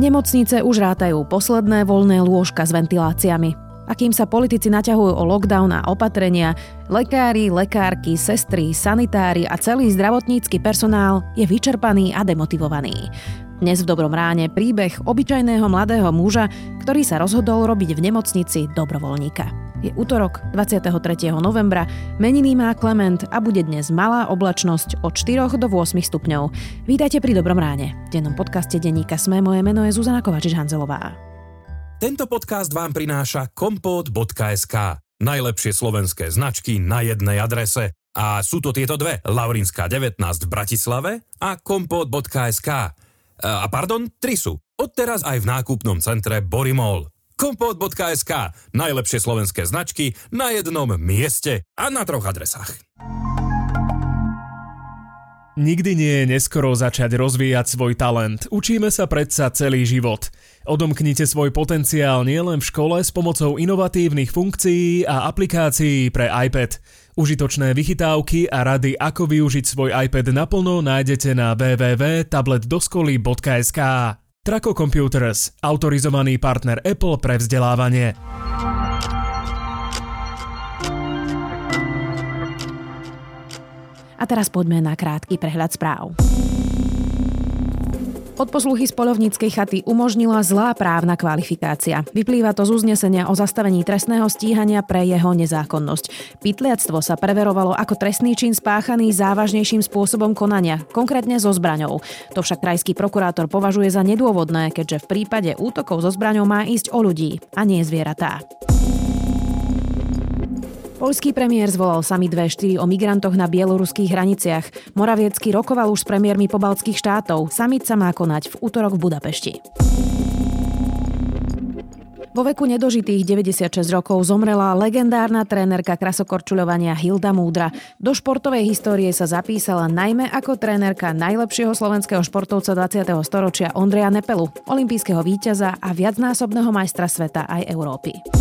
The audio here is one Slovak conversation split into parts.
Nemocnice už rátajú posledné voľné lôžka s ventiláciami. A kým sa politici naťahujú o lockdown a opatrenia, lekári, lekárky, sestry, sanitári a celý zdravotnícky personál je vyčerpaný a demotivovaný. Dnes v Dobrom ráne príbeh obyčajného mladého muža, ktorý sa rozhodol robiť v nemocnici dobrovoľníka. Je útorok 23. novembra, meniny má Klement a bude dnes malá oblačnosť od 4 do 8 stupňov. Vítajte pri Dobrom ráne. V dennom podcaste denníka Sme moje meno je Zuzana Kovačič-Hanzelová. Tento podcast vám prináša kompot.sk. Najlepšie slovenské značky na jednej adrese. A sú to tieto dve, Laurinská 19 v Bratislave a kompot.sk. A pardon, tri sú. Odteraz aj v nákupnom centre Borimol kompot.sk. Najlepšie slovenské značky na jednom mieste a na troch adresách. Nikdy nie je neskoro začať rozvíjať svoj talent. Učíme sa predsa celý život. Odomknite svoj potenciál nielen v škole s pomocou inovatívnych funkcií a aplikácií pre iPad. Užitočné vychytávky a rady, ako využiť svoj iPad naplno, nájdete na www.tabletdoskoly.sk. Traco Computers, autorizovaný partner Apple pre vzdelávanie. A teraz poďme na krátky prehľad správ. Odposluchy z polovníckej chaty umožnila zlá právna kvalifikácia. Vyplýva to z uznesenia o zastavení trestného stíhania pre jeho nezákonnosť. Pytliactvo sa preverovalo ako trestný čin spáchaný závažnejším spôsobom konania, konkrétne so zbraňou. To však krajský prokurátor považuje za nedôvodné, keďže v prípade útokov so zbraňou má ísť o ľudí a nie zvieratá. Polský premiér zvolal sami 2-4 o migrantoch na bieloruských hraniciach. Moraviecky rokoval už s premiérmi pobaltských štátov. Samit sa má konať v útorok v Budapešti. Vo veku nedožitých 96 rokov zomrela legendárna trénerka krasokorčuľovania Hilda Múdra. Do športovej histórie sa zapísala najmä ako trénerka najlepšieho slovenského športovca 20. storočia Ondreja Nepelu, olimpijského víťaza a viacnásobného majstra sveta aj Európy.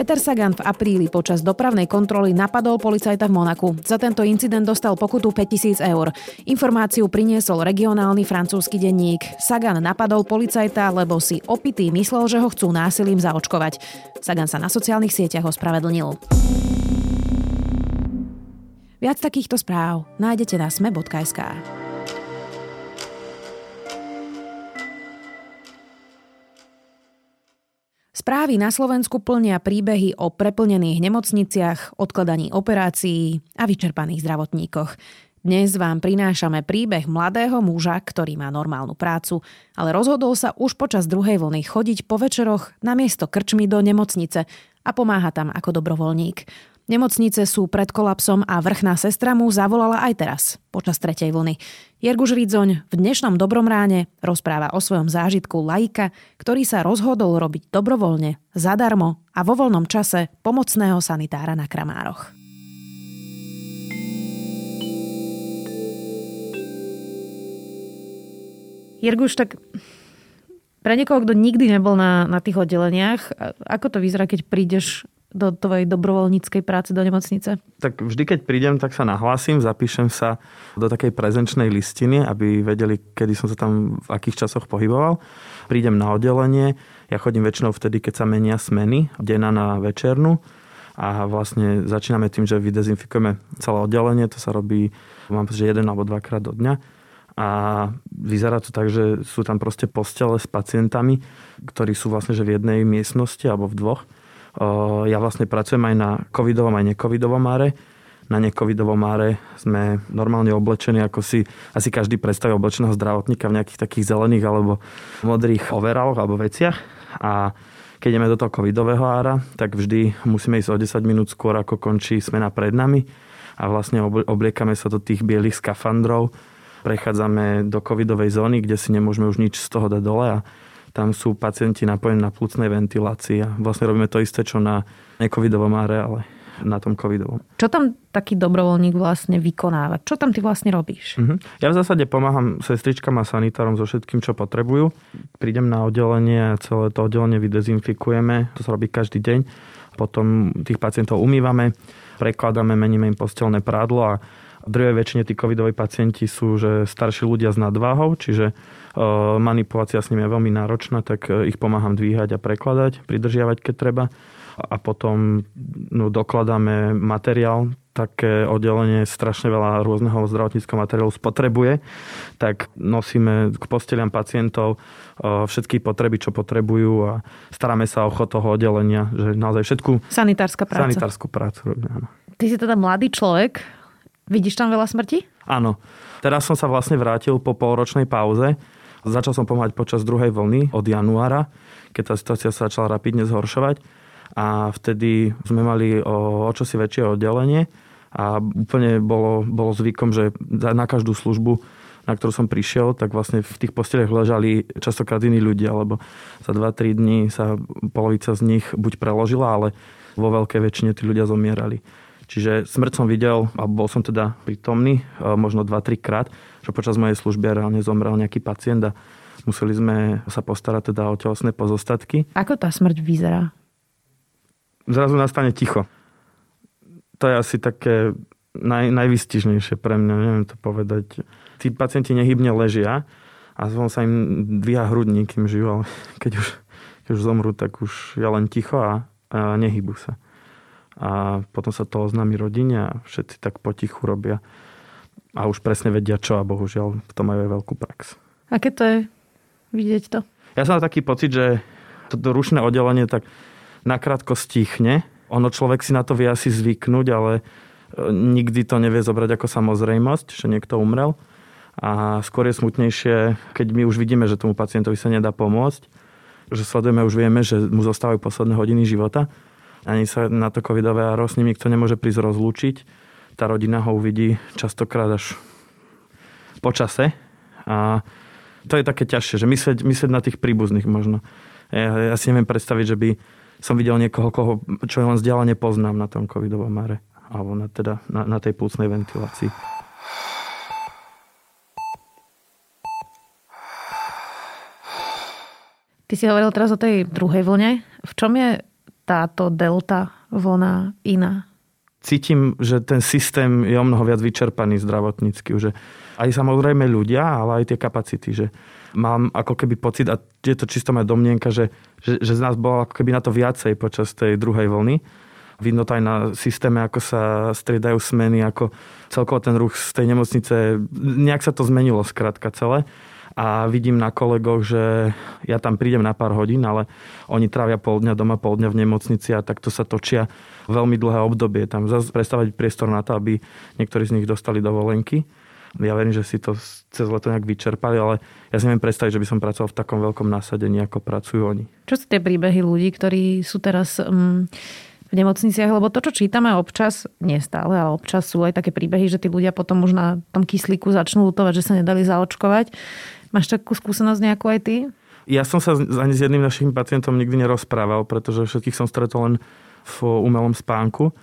Peter Sagan v apríli počas dopravnej kontroly napadol policajta v Monaku. Za tento incident dostal pokutu 5000 eur. Informáciu priniesol regionálny francúzsky denník. Sagan napadol policajta, lebo si opitý myslel, že ho chcú násilím zaočkovať. Sagan sa na sociálnych sieťach ospravedlnil. Viac takýchto správ nájdete na sme.sk. Správy na Slovensku plnia príbehy o preplnených nemocniciach, odkladaní operácií a vyčerpaných zdravotníkoch. Dnes vám prinášame príbeh mladého muža, ktorý má normálnu prácu, ale rozhodol sa už počas druhej vlny chodiť po večeroch na miesto krčmy do nemocnice a pomáha tam ako dobrovoľník. Nemocnice sú pred kolapsom a vrchná sestra mu zavolala aj teraz, počas tretej vlny. Jerguš Ridzoň v dnešnom Dobrom ráne rozpráva o svojom zážitku laika, ktorý sa rozhodol robiť dobrovoľne, zadarmo a vo voľnom čase pomocného sanitára na Kramároch. Jerguš, tak pre niekoho, kto nikdy nebol na, na tých oddeleniach, ako to vyzerá, keď prídeš do tvojej dobrovoľníckej práce do nemocnice? Tak vždy, keď prídem, tak sa nahlásim, zapíšem sa do takej prezenčnej listiny, aby vedeli, kedy som sa tam v akých časoch pohyboval. Prídem na oddelenie, ja chodím väčšinou vtedy, keď sa menia smeny, denná na večernú. A vlastne začíname tým, že vydezinfikujeme celé oddelenie, to sa robí, mám že jeden alebo dvakrát do dňa. A vyzerá to tak, že sú tam proste postele s pacientami, ktorí sú vlastne že v jednej miestnosti alebo v dvoch ja vlastne pracujem aj na covidovom, aj necovidovom áre. Na necovidovom áre sme normálne oblečení, ako si asi každý predstaví oblečeného zdravotníka v nejakých takých zelených alebo modrých overaloch alebo veciach. A keď ideme do toho covidového ára, tak vždy musíme ísť o 10 minút skôr, ako končí smena pred nami. A vlastne obliekame sa do tých bielých skafandrov, prechádzame do covidovej zóny, kde si nemôžeme už nič z toho dať dole a tam sú pacienti napojení na plúcnej ventilácii a vlastne robíme to isté, čo na necovidovom areále na tom covidovom. Čo tam taký dobrovoľník vlastne vykonáva? Čo tam ty vlastne robíš? Uh-huh. Ja v zásade pomáham sestričkám a sanitárom so všetkým, čo potrebujú. Prídem na oddelenie a celé to oddelenie vydezinfikujeme. To sa robí každý deň. Potom tých pacientov umývame, prekladáme, meníme im postelné prádlo a druhej väčšine tí covidoví pacienti sú že starší ľudia s nadváhou, čiže manipulácia s nimi je veľmi náročná, tak ich pomáham dvíhať a prekladať, pridržiavať, keď treba a potom no, dokladáme materiál, také oddelenie strašne veľa rôzneho zdravotníckého materiálu spotrebuje, tak nosíme k posteliam pacientov všetky potreby, čo potrebujú a staráme sa o chod toho oddelenia, že naozaj všetku sanitárska práca. sanitárskú prácu robíme. Áno. Ty si teda mladý človek, vidíš tam veľa smrti? Áno. Teraz som sa vlastne vrátil po polročnej pauze. Začal som pomáhať počas druhej vlny od januára, keď tá situácia sa začala rapidne zhoršovať a vtedy sme mali o, o čosi väčšie oddelenie a úplne bolo, bolo zvykom, že na každú službu, na ktorú som prišiel, tak vlastne v tých posteliach ležali častokrát iní ľudia, lebo za 2-3 dní sa polovica z nich buď preložila, ale vo veľkej väčšine tí ľudia zomierali. Čiže smrť som videl, a bol som teda prítomný, e, možno 2-3 krát, že počas mojej služby reálne zomrel nejaký pacient a museli sme sa postarať teda o telesné pozostatky. Ako tá smrť vyzerá? zrazu nastane ticho. To je asi také naj, najvystižnejšie pre mňa, neviem to povedať. Tí pacienti nehybne ležia a zvon sa im dvíha hrudník, kým žijú, ale keď už, keď už zomrú, tak už je len ticho a, a nehybu sa. A potom sa to oznámi rodine a všetci tak potichu robia. A už presne vedia čo a bohužiaľ v tom majú aj veľkú prax. Aké to je vidieť to? Ja som mal taký pocit, že toto rušné oddelenie tak nakrátko stichne. Ono človek si na to vie asi zvyknúť, ale e, nikdy to nevie zobrať ako samozrejmosť, že niekto umrel. A skôr je smutnejšie, keď my už vidíme, že tomu pacientovi sa nedá pomôcť, že sledujeme, už vieme, že mu zostávajú posledné hodiny života. Ani sa na to covidové a s ním nikto nemôže prísť rozlúčiť. Tá rodina ho uvidí častokrát až po čase. A to je také ťažšie, že myslieť, myslieť na tých príbuzných možno. Ja, ja si neviem predstaviť, že by som videl niekoho, koho, čo len vzdialene poznám na tom covidovom mare. Alebo na, teda, na, na tej plúcnej ventilácii. Ty si hovoril teraz o tej druhej vlne. V čom je táto delta vlna iná? Cítim, že ten systém je o mnoho viac vyčerpaný zdravotnícky. Že aj samozrejme ľudia, ale aj tie kapacity. Že mám ako keby pocit, a je to čisto moja domnienka, že, že, že z nás bolo ako keby na to viacej počas tej druhej vlny. Vidno to aj na systéme, ako sa striedajú smeny, ako celkovo ten ruch z tej nemocnice, nejak sa to zmenilo skrátka celé. A vidím na kolegoch, že ja tam prídem na pár hodín, ale oni trávia pol dňa doma, pol dňa v nemocnici a takto sa točia veľmi dlhé obdobie. Tam zase prestávať priestor na to, aby niektorí z nich dostali dovolenky ja verím, že si to cez leto nejak vyčerpali, ale ja si neviem predstaviť, že by som pracoval v takom veľkom nasadení, ako pracujú oni. Čo sú tie príbehy ľudí, ktorí sú teraz um, v nemocniciach? Lebo to, čo čítame občas, nie stále, ale občas sú aj také príbehy, že tí ľudia potom už na tom kyslíku začnú lutovať, že sa nedali zaočkovať. Máš takú skúsenosť nejakú aj ty? Ja som sa ani s jedným našim pacientom nikdy nerozprával, pretože všetkých som stretol len v umelom spánku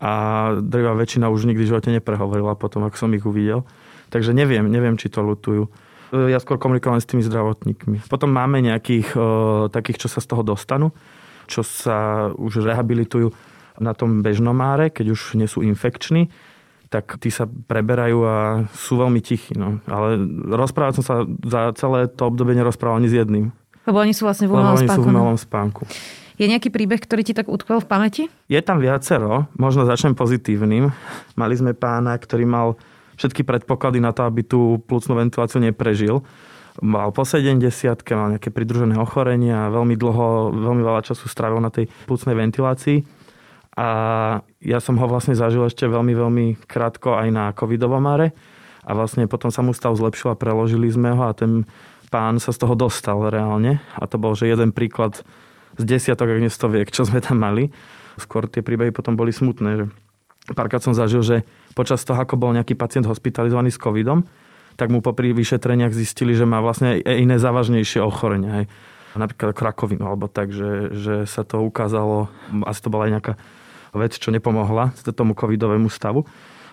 a drvá väčšina už nikdy v živote neprehovorila potom, ako som ich uvidel. Takže neviem, neviem, či to lutujú. Ja skôr komunikujem s tými zdravotníkmi. Potom máme nejakých takých, čo sa z toho dostanú, čo sa už rehabilitujú na tom bežnom máre, keď už nie sú infekční tak tí sa preberajú a sú veľmi tichí. No. Ale rozprávať som sa za celé to obdobie nerozprával ani s jedným. Lebo oni sú vlastne v umelom spánku. sú v umelom spánku. Je nejaký príbeh, ktorý ti tak utkvel v pamäti? Je tam viacero. Možno začnem pozitívnym. Mali sme pána, ktorý mal všetky predpoklady na to, aby tú plúcnu ventiláciu neprežil. Mal po 70 mal nejaké pridružené ochorenia a veľmi dlho, veľmi veľa času strávil na tej plúcnej ventilácii. A ja som ho vlastne zažil ešte veľmi, veľmi krátko aj na covidovom mare. A vlastne potom sa mu stav zlepšil a preložili sme ho a ten pán sa z toho dostal reálne. A to bol, že jeden príklad z desiatok, ak nie stoviek, čo sme tam mali. Skôr tie príbehy potom boli smutné, že párkrát som zažil, že počas toho, ako bol nejaký pacient hospitalizovaný s covidom, tak mu popri vyšetreniach zistili, že má vlastne iné závažnejšie ochorenia. Napríklad krakovinu, alebo tak, že, že sa to ukázalo, asi to bola aj nejaká vec, čo nepomohla tomu covidovému stavu.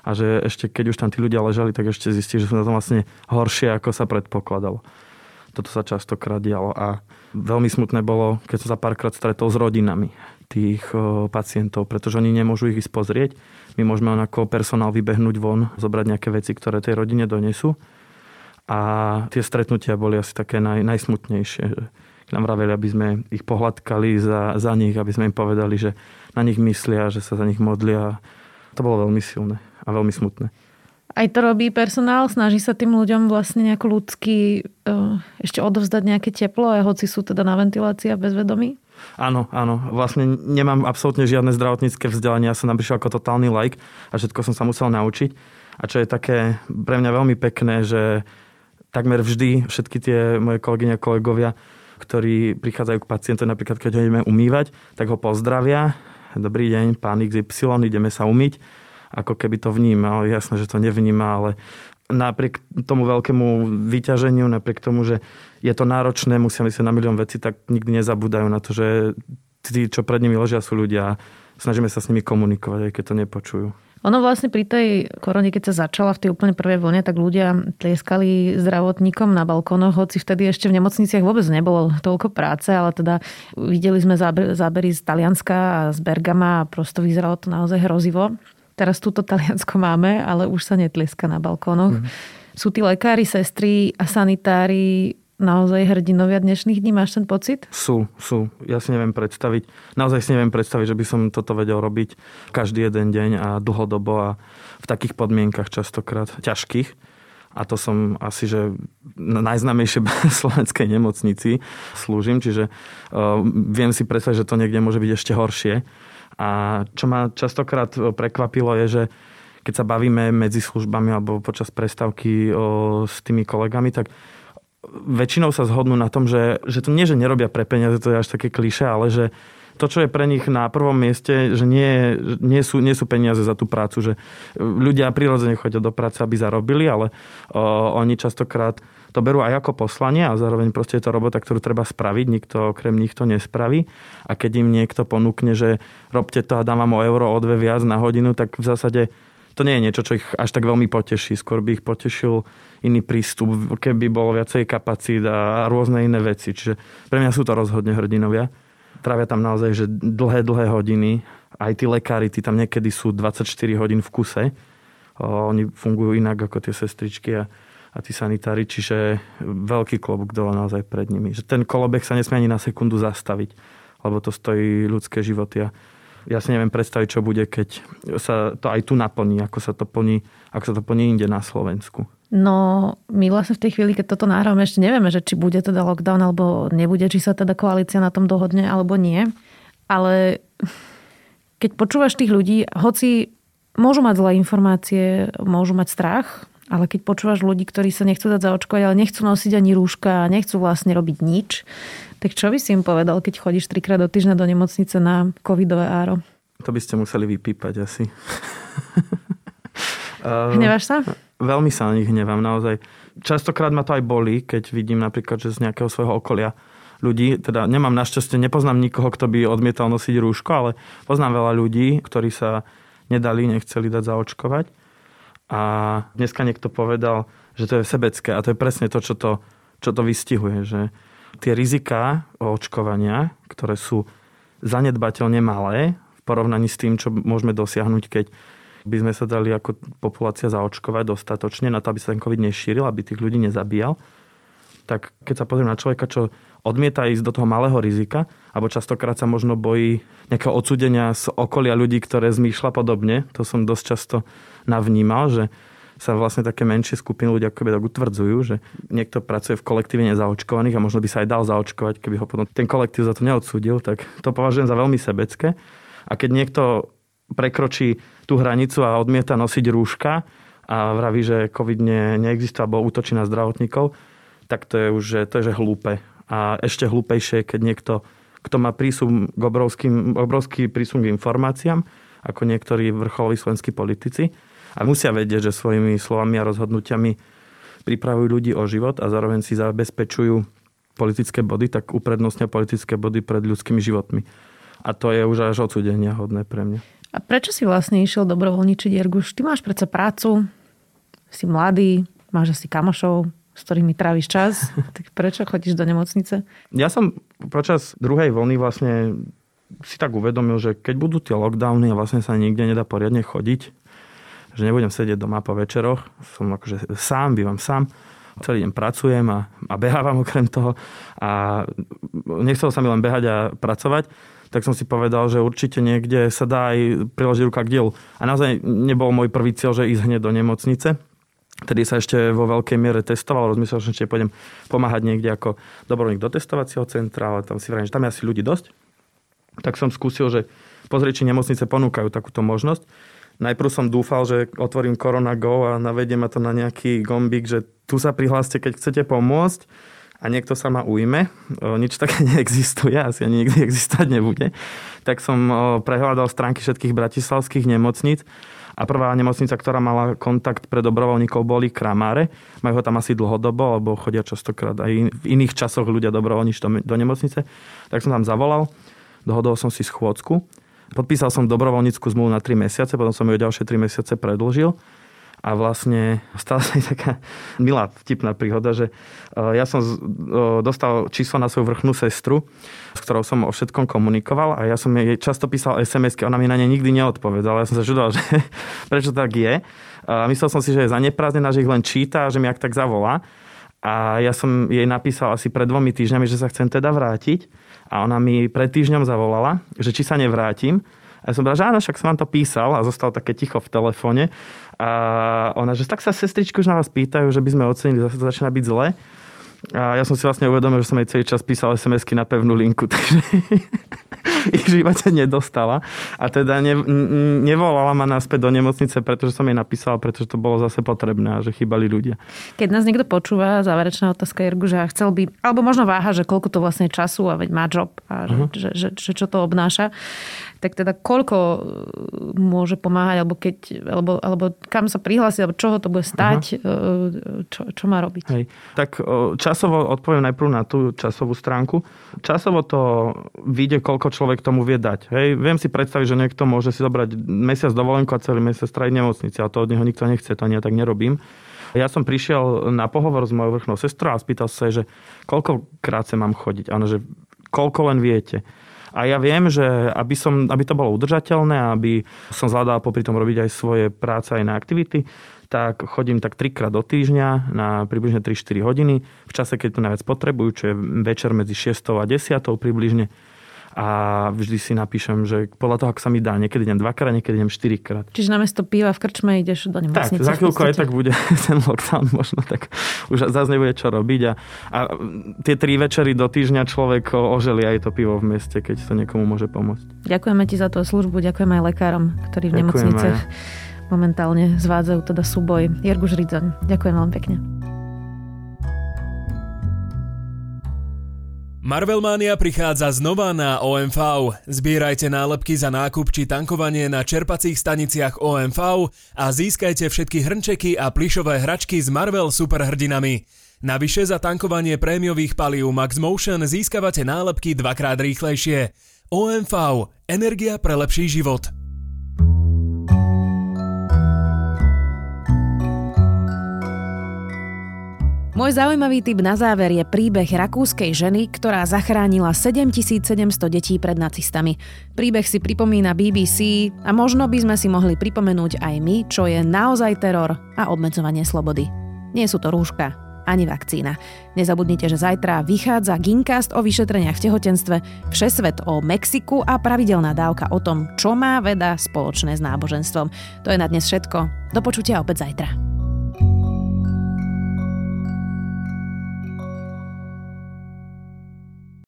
A že ešte keď už tam tí ľudia ležali, tak ešte zistili, že sú na tom vlastne horšie, ako sa predpokladalo. Toto sa častokrát dialo a veľmi smutné bolo, keď som sa párkrát stretol s rodinami tých pacientov, pretože oni nemôžu ich ísť pozrieť. My môžeme ako personál vybehnúť von, zobrať nejaké veci, ktoré tej rodine donesú. A tie stretnutia boli asi také naj, najsmutnejšie. Nám vraveli, aby sme ich pohľadkali za, za nich, aby sme im povedali, že na nich myslia, že sa za nich modlia. To bolo veľmi silné a veľmi smutné. Aj to robí personál, snaží sa tým ľuďom vlastne nejako ľudsky uh, ešte odovzdať nejaké teplo, aj hoci sú teda na ventilácii a bezvedomí? Áno, áno. Vlastne nemám absolútne žiadne zdravotnícke vzdelanie. Ja som naprišiel ako totálny like a všetko som sa musel naučiť. A čo je také pre mňa veľmi pekné, že takmer vždy všetky tie moje kolegyne a kolegovia, ktorí prichádzajú k pacientovi, napríklad keď ho ideme umývať, tak ho pozdravia. Dobrý deň, pán XY, ideme sa umyť ako keby to vnímal. Jasné, že to nevníma, ale napriek tomu veľkému vyťaženiu, napriek tomu, že je to náročné, musia myslieť na milión vecí, tak nikdy nezabúdajú na to, že tí, čo pred nimi ležia, sú ľudia snažíme sa s nimi komunikovať, aj keď to nepočujú. Ono vlastne pri tej korone, keď sa začala v tej úplne prvej vlne, tak ľudia tlieskali zdravotníkom na balkónoch, hoci vtedy ešte v nemocniciach vôbec nebolo toľko práce, ale teda videli sme zábery z Talianska a z Bergama a prosto vyzeralo to naozaj hrozivo. Teraz túto Taliansko máme, ale už sa netlieska na balkónoch. Mm. Sú tí lekári, sestry a sanitári naozaj hrdinovia dnešných dní? Máš ten pocit? Sú, sú. Ja si neviem predstaviť. Naozaj si neviem predstaviť, že by som toto vedel robiť každý jeden deň a dlhodobo a v takých podmienkach častokrát ťažkých. A to som asi, že na najznámejšej slovenskej nemocnici slúžim, čiže uh, viem si predstaviť, že to niekde môže byť ešte horšie. A čo ma častokrát e, prekvapilo je, že keď sa bavíme medzi službami alebo počas prestávky o, s tými kolegami, tak väčšinou sa zhodnú na tom, že, že to nie, že nerobia pre peniaze, to je až také kliše, ale že to, čo je pre nich na prvom mieste, že nie, nie, sú, nie sú peniaze za tú prácu, že ľudia prirodzene chodia do práce, aby zarobili, ale o, oni častokrát to berú aj ako poslanie a zároveň proste je to robota, ktorú treba spraviť, nikto okrem nich to nespraví. A keď im niekto ponúkne, že robte to a dám vám o euro, o dve viac na hodinu, tak v zásade to nie je niečo, čo ich až tak veľmi poteší. Skôr by ich potešil iný prístup, keby bolo viacej kapacít a rôzne iné veci. Čiže pre mňa sú to rozhodne hrdinovia. Trávia tam naozaj že dlhé, dlhé hodiny. Aj tí lekári, tí tam niekedy sú 24 hodín v kuse. Oni fungujú inak ako tie sestričky a a tí sanitári, čiže veľký klobúk dole naozaj pred nimi. Že ten kolobek sa nesmie ani na sekundu zastaviť, lebo to stojí ľudské životy a ja si neviem predstaviť, čo bude, keď sa to aj tu naplní, ako sa to plní, ako sa to plní inde na Slovensku. No, my vlastne v tej chvíli, keď toto nahráme, ešte nevieme, že či bude teda lockdown alebo nebude, či sa teda koalícia na tom dohodne alebo nie. Ale keď počúvaš tých ľudí, hoci môžu mať zlé informácie, môžu mať strach, ale keď počúvaš ľudí, ktorí sa nechcú dať zaočkovať, ale nechcú nosiť ani rúška nechcú vlastne robiť nič, tak čo by si im povedal, keď chodíš trikrát do týždňa do nemocnice na covidové áro? To by ste museli vypípať asi. Hneváš sa? Veľmi sa na nich hnevám, naozaj. Častokrát ma to aj boli, keď vidím napríklad, že z nejakého svojho okolia ľudí, teda nemám našťastie, nepoznám nikoho, kto by odmietal nosiť rúško, ale poznám veľa ľudí, ktorí sa nedali, nechceli dať zaočkovať a dneska niekto povedal, že to je sebecké a to je presne to, čo to, čo to vystihuje, že tie rizika očkovania, ktoré sú zanedbateľne malé v porovnaní s tým, čo môžeme dosiahnuť, keď by sme sa dali ako populácia zaočkovať dostatočne na to, aby sa ten COVID nešíril, aby tých ľudí nezabíjal, tak keď sa pozriem na človeka, čo odmieta ísť do toho malého rizika, alebo častokrát sa možno bojí nejakého odsudenia z okolia ľudí, ktoré zmýšľa podobne, to som dosť často navnímal, že sa vlastne také menšie skupiny ľudia akoby tak utvrdzujú, že niekto pracuje v kolektíve nezaočkovaných a možno by sa aj dal zaočkovať, keby ho potom ten kolektív za to neodsúdil, tak to považujem za veľmi sebecké. A keď niekto prekročí tú hranicu a odmieta nosiť rúška a vraví, že COVID ne, neexistuje alebo útočí na zdravotníkov, tak to je už to je, že hlúpe. A ešte hlúpejšie, keď niekto, kto má prísum k obrovským, obrovský prísum k informáciám, ako niektorí vrcholoví slovenskí politici. A musia vedieť, že svojimi slovami a rozhodnutiami pripravujú ľudí o život a zároveň si zabezpečujú politické body, tak uprednostnia politické body pred ľudskými životmi. A to je už až odsudenia hodné pre mňa. A prečo si vlastne išiel dobrovoľničiť, Jerguš? Ty máš predsa prácu, si mladý, máš asi kamošov, s ktorými tráviš čas, tak prečo chodíš do nemocnice? Ja som počas druhej vlny vlastne si tak uvedomil, že keď budú tie lockdowny a vlastne sa nikde nedá poriadne chodiť, že nebudem sedieť doma po večeroch, som akože sám, bývam sám, celý deň pracujem a, a behávam okrem toho a nechcel sa mi len behať a pracovať, tak som si povedal, že určite niekde sa dá aj priložiť ruka k dielu. A naozaj nebol môj prvý cieľ, že ísť hneď do nemocnice, Tedy sa ešte vo veľkej miere testoval, rozmyslel som, že pôjdem pomáhať niekde ako dobrovoľník do testovacieho centra, ale tam si vrajím, že tam je asi ľudí dosť. Tak som skúsil, že pozrieť, či nemocnice ponúkajú takúto možnosť. Najprv som dúfal, že otvorím Corona Go a navedie ma to na nejaký gombík, že tu sa prihláste, keď chcete pomôcť a niekto sa ma ujme. Nič také neexistuje, asi ani nikdy existovať nebude. Tak som prehľadal stránky všetkých bratislavských nemocníc a prvá nemocnica, ktorá mala kontakt pre dobrovoľníkov, boli Kramáre. Majú ho tam asi dlhodobo, alebo chodia častokrát aj v iných časoch ľudia dobrovoľníč do, do nemocnice. Tak som tam zavolal, dohodol som si schôdzku. Podpísal som dobrovoľníckú zmluvu na 3 mesiace, potom som ju ďalšie 3 mesiace predlžil a vlastne stala sa taká milá vtipná príhoda, že e, ja som e, dostal číslo na svoju vrchnú sestru, s ktorou som o všetkom komunikoval a ja som jej často písal SMS-ky, ona mi na ne nikdy neodpovedala. Ja som sa žudoval, že prečo tak je. Myslel som si, že je zaneprázdnená, že ich len číta a že mi ak tak zavolá. A ja som jej napísal asi pred dvomi týždňami, že sa chcem teda vrátiť. A ona mi pred týždňom zavolala, že či sa nevrátim. A ja som povedal, že áno, však som vám to písal a zostal také ticho v telefóne. A ona, že tak sa sestričky už na vás pýtajú, že by sme ocenili, zase to začína byť zle. A ja som si vlastne uvedomil, že som jej celý čas písal SMS-ky na pevnú linku, takže ich v živote nedostala. A teda ne, nevolala ma naspäť do nemocnice, pretože som jej napísal, pretože to bolo zase potrebné a že chýbali ľudia. Keď nás niekto počúva, záverečná otázka Jergu, že chcel by, alebo možno váha, že koľko to vlastne času a veď má job a že, uh-huh. že, že, že, čo to obnáša tak teda koľko e, môže pomáhať, alebo, keď, alebo, alebo kam sa prihlásiť, alebo čoho to bude stať, uh-huh. čo, čo má robiť? Hej. Tak časovo odpoviem najprv na tú časovú stránku. Časovo to vyjde, koľko človek tomu vie dať. Hej. Viem si predstaviť, že niekto môže si zobrať mesiac dovolenku a celý mesiac stráviť nemocnici, ale to od neho nikto nechce, to ani ja tak nerobím. Ja som prišiel na pohovor s mojou vrchnou sestrou a spýtal sa, že koľkokrát sa mám chodiť. Áno, že koľko len viete. A ja viem, že aby, som, aby to bolo udržateľné, aby som zvládal popri tom robiť aj svoje práce, aj na aktivity, tak chodím tak trikrát do týždňa na približne 3-4 hodiny v čase, keď to najviac potrebujú, čo je večer medzi 6 a 10 približne a vždy si napíšem, že podľa toho, ako sa mi dá, niekedy idem dvakrát, niekedy idem štyrikrát. Čiže namiesto piva v krčme ideš do nemocnice. Tak, za chvíľku aj tak bude ten lockdown možno, tak už zase nebude čo robiť a, a tie tri večery do týždňa človek oželi aj to pivo v meste, keď to niekomu môže pomôcť. Ďakujeme ti za tú službu, ďakujem aj lekárom, ktorí v nemocniciach momentálne zvádzajú teda súboj. Jerguš Ridzoň, ďakujem veľmi pekne. Marvelmania prichádza znova na OMV. Zbierajte nálepky za nákup či tankovanie na čerpacích staniciach OMV a získajte všetky hrnčeky a plišové hračky s Marvel superhrdinami. Navyše za tankovanie prémiových palív Max Motion získavate nálepky dvakrát rýchlejšie. OMV. Energia pre lepší život. Môj zaujímavý tip na záver je príbeh rakúskej ženy, ktorá zachránila 7700 detí pred nacistami. Príbeh si pripomína BBC a možno by sme si mohli pripomenúť aj my, čo je naozaj teror a obmedzovanie slobody. Nie sú to rúška, ani vakcína. Nezabudnite, že zajtra vychádza Gincast o vyšetreniach v tehotenstve, všesvet o Mexiku a pravidelná dávka o tom, čo má veda spoločné s náboženstvom. To je na dnes všetko. Do počutia opäť zajtra.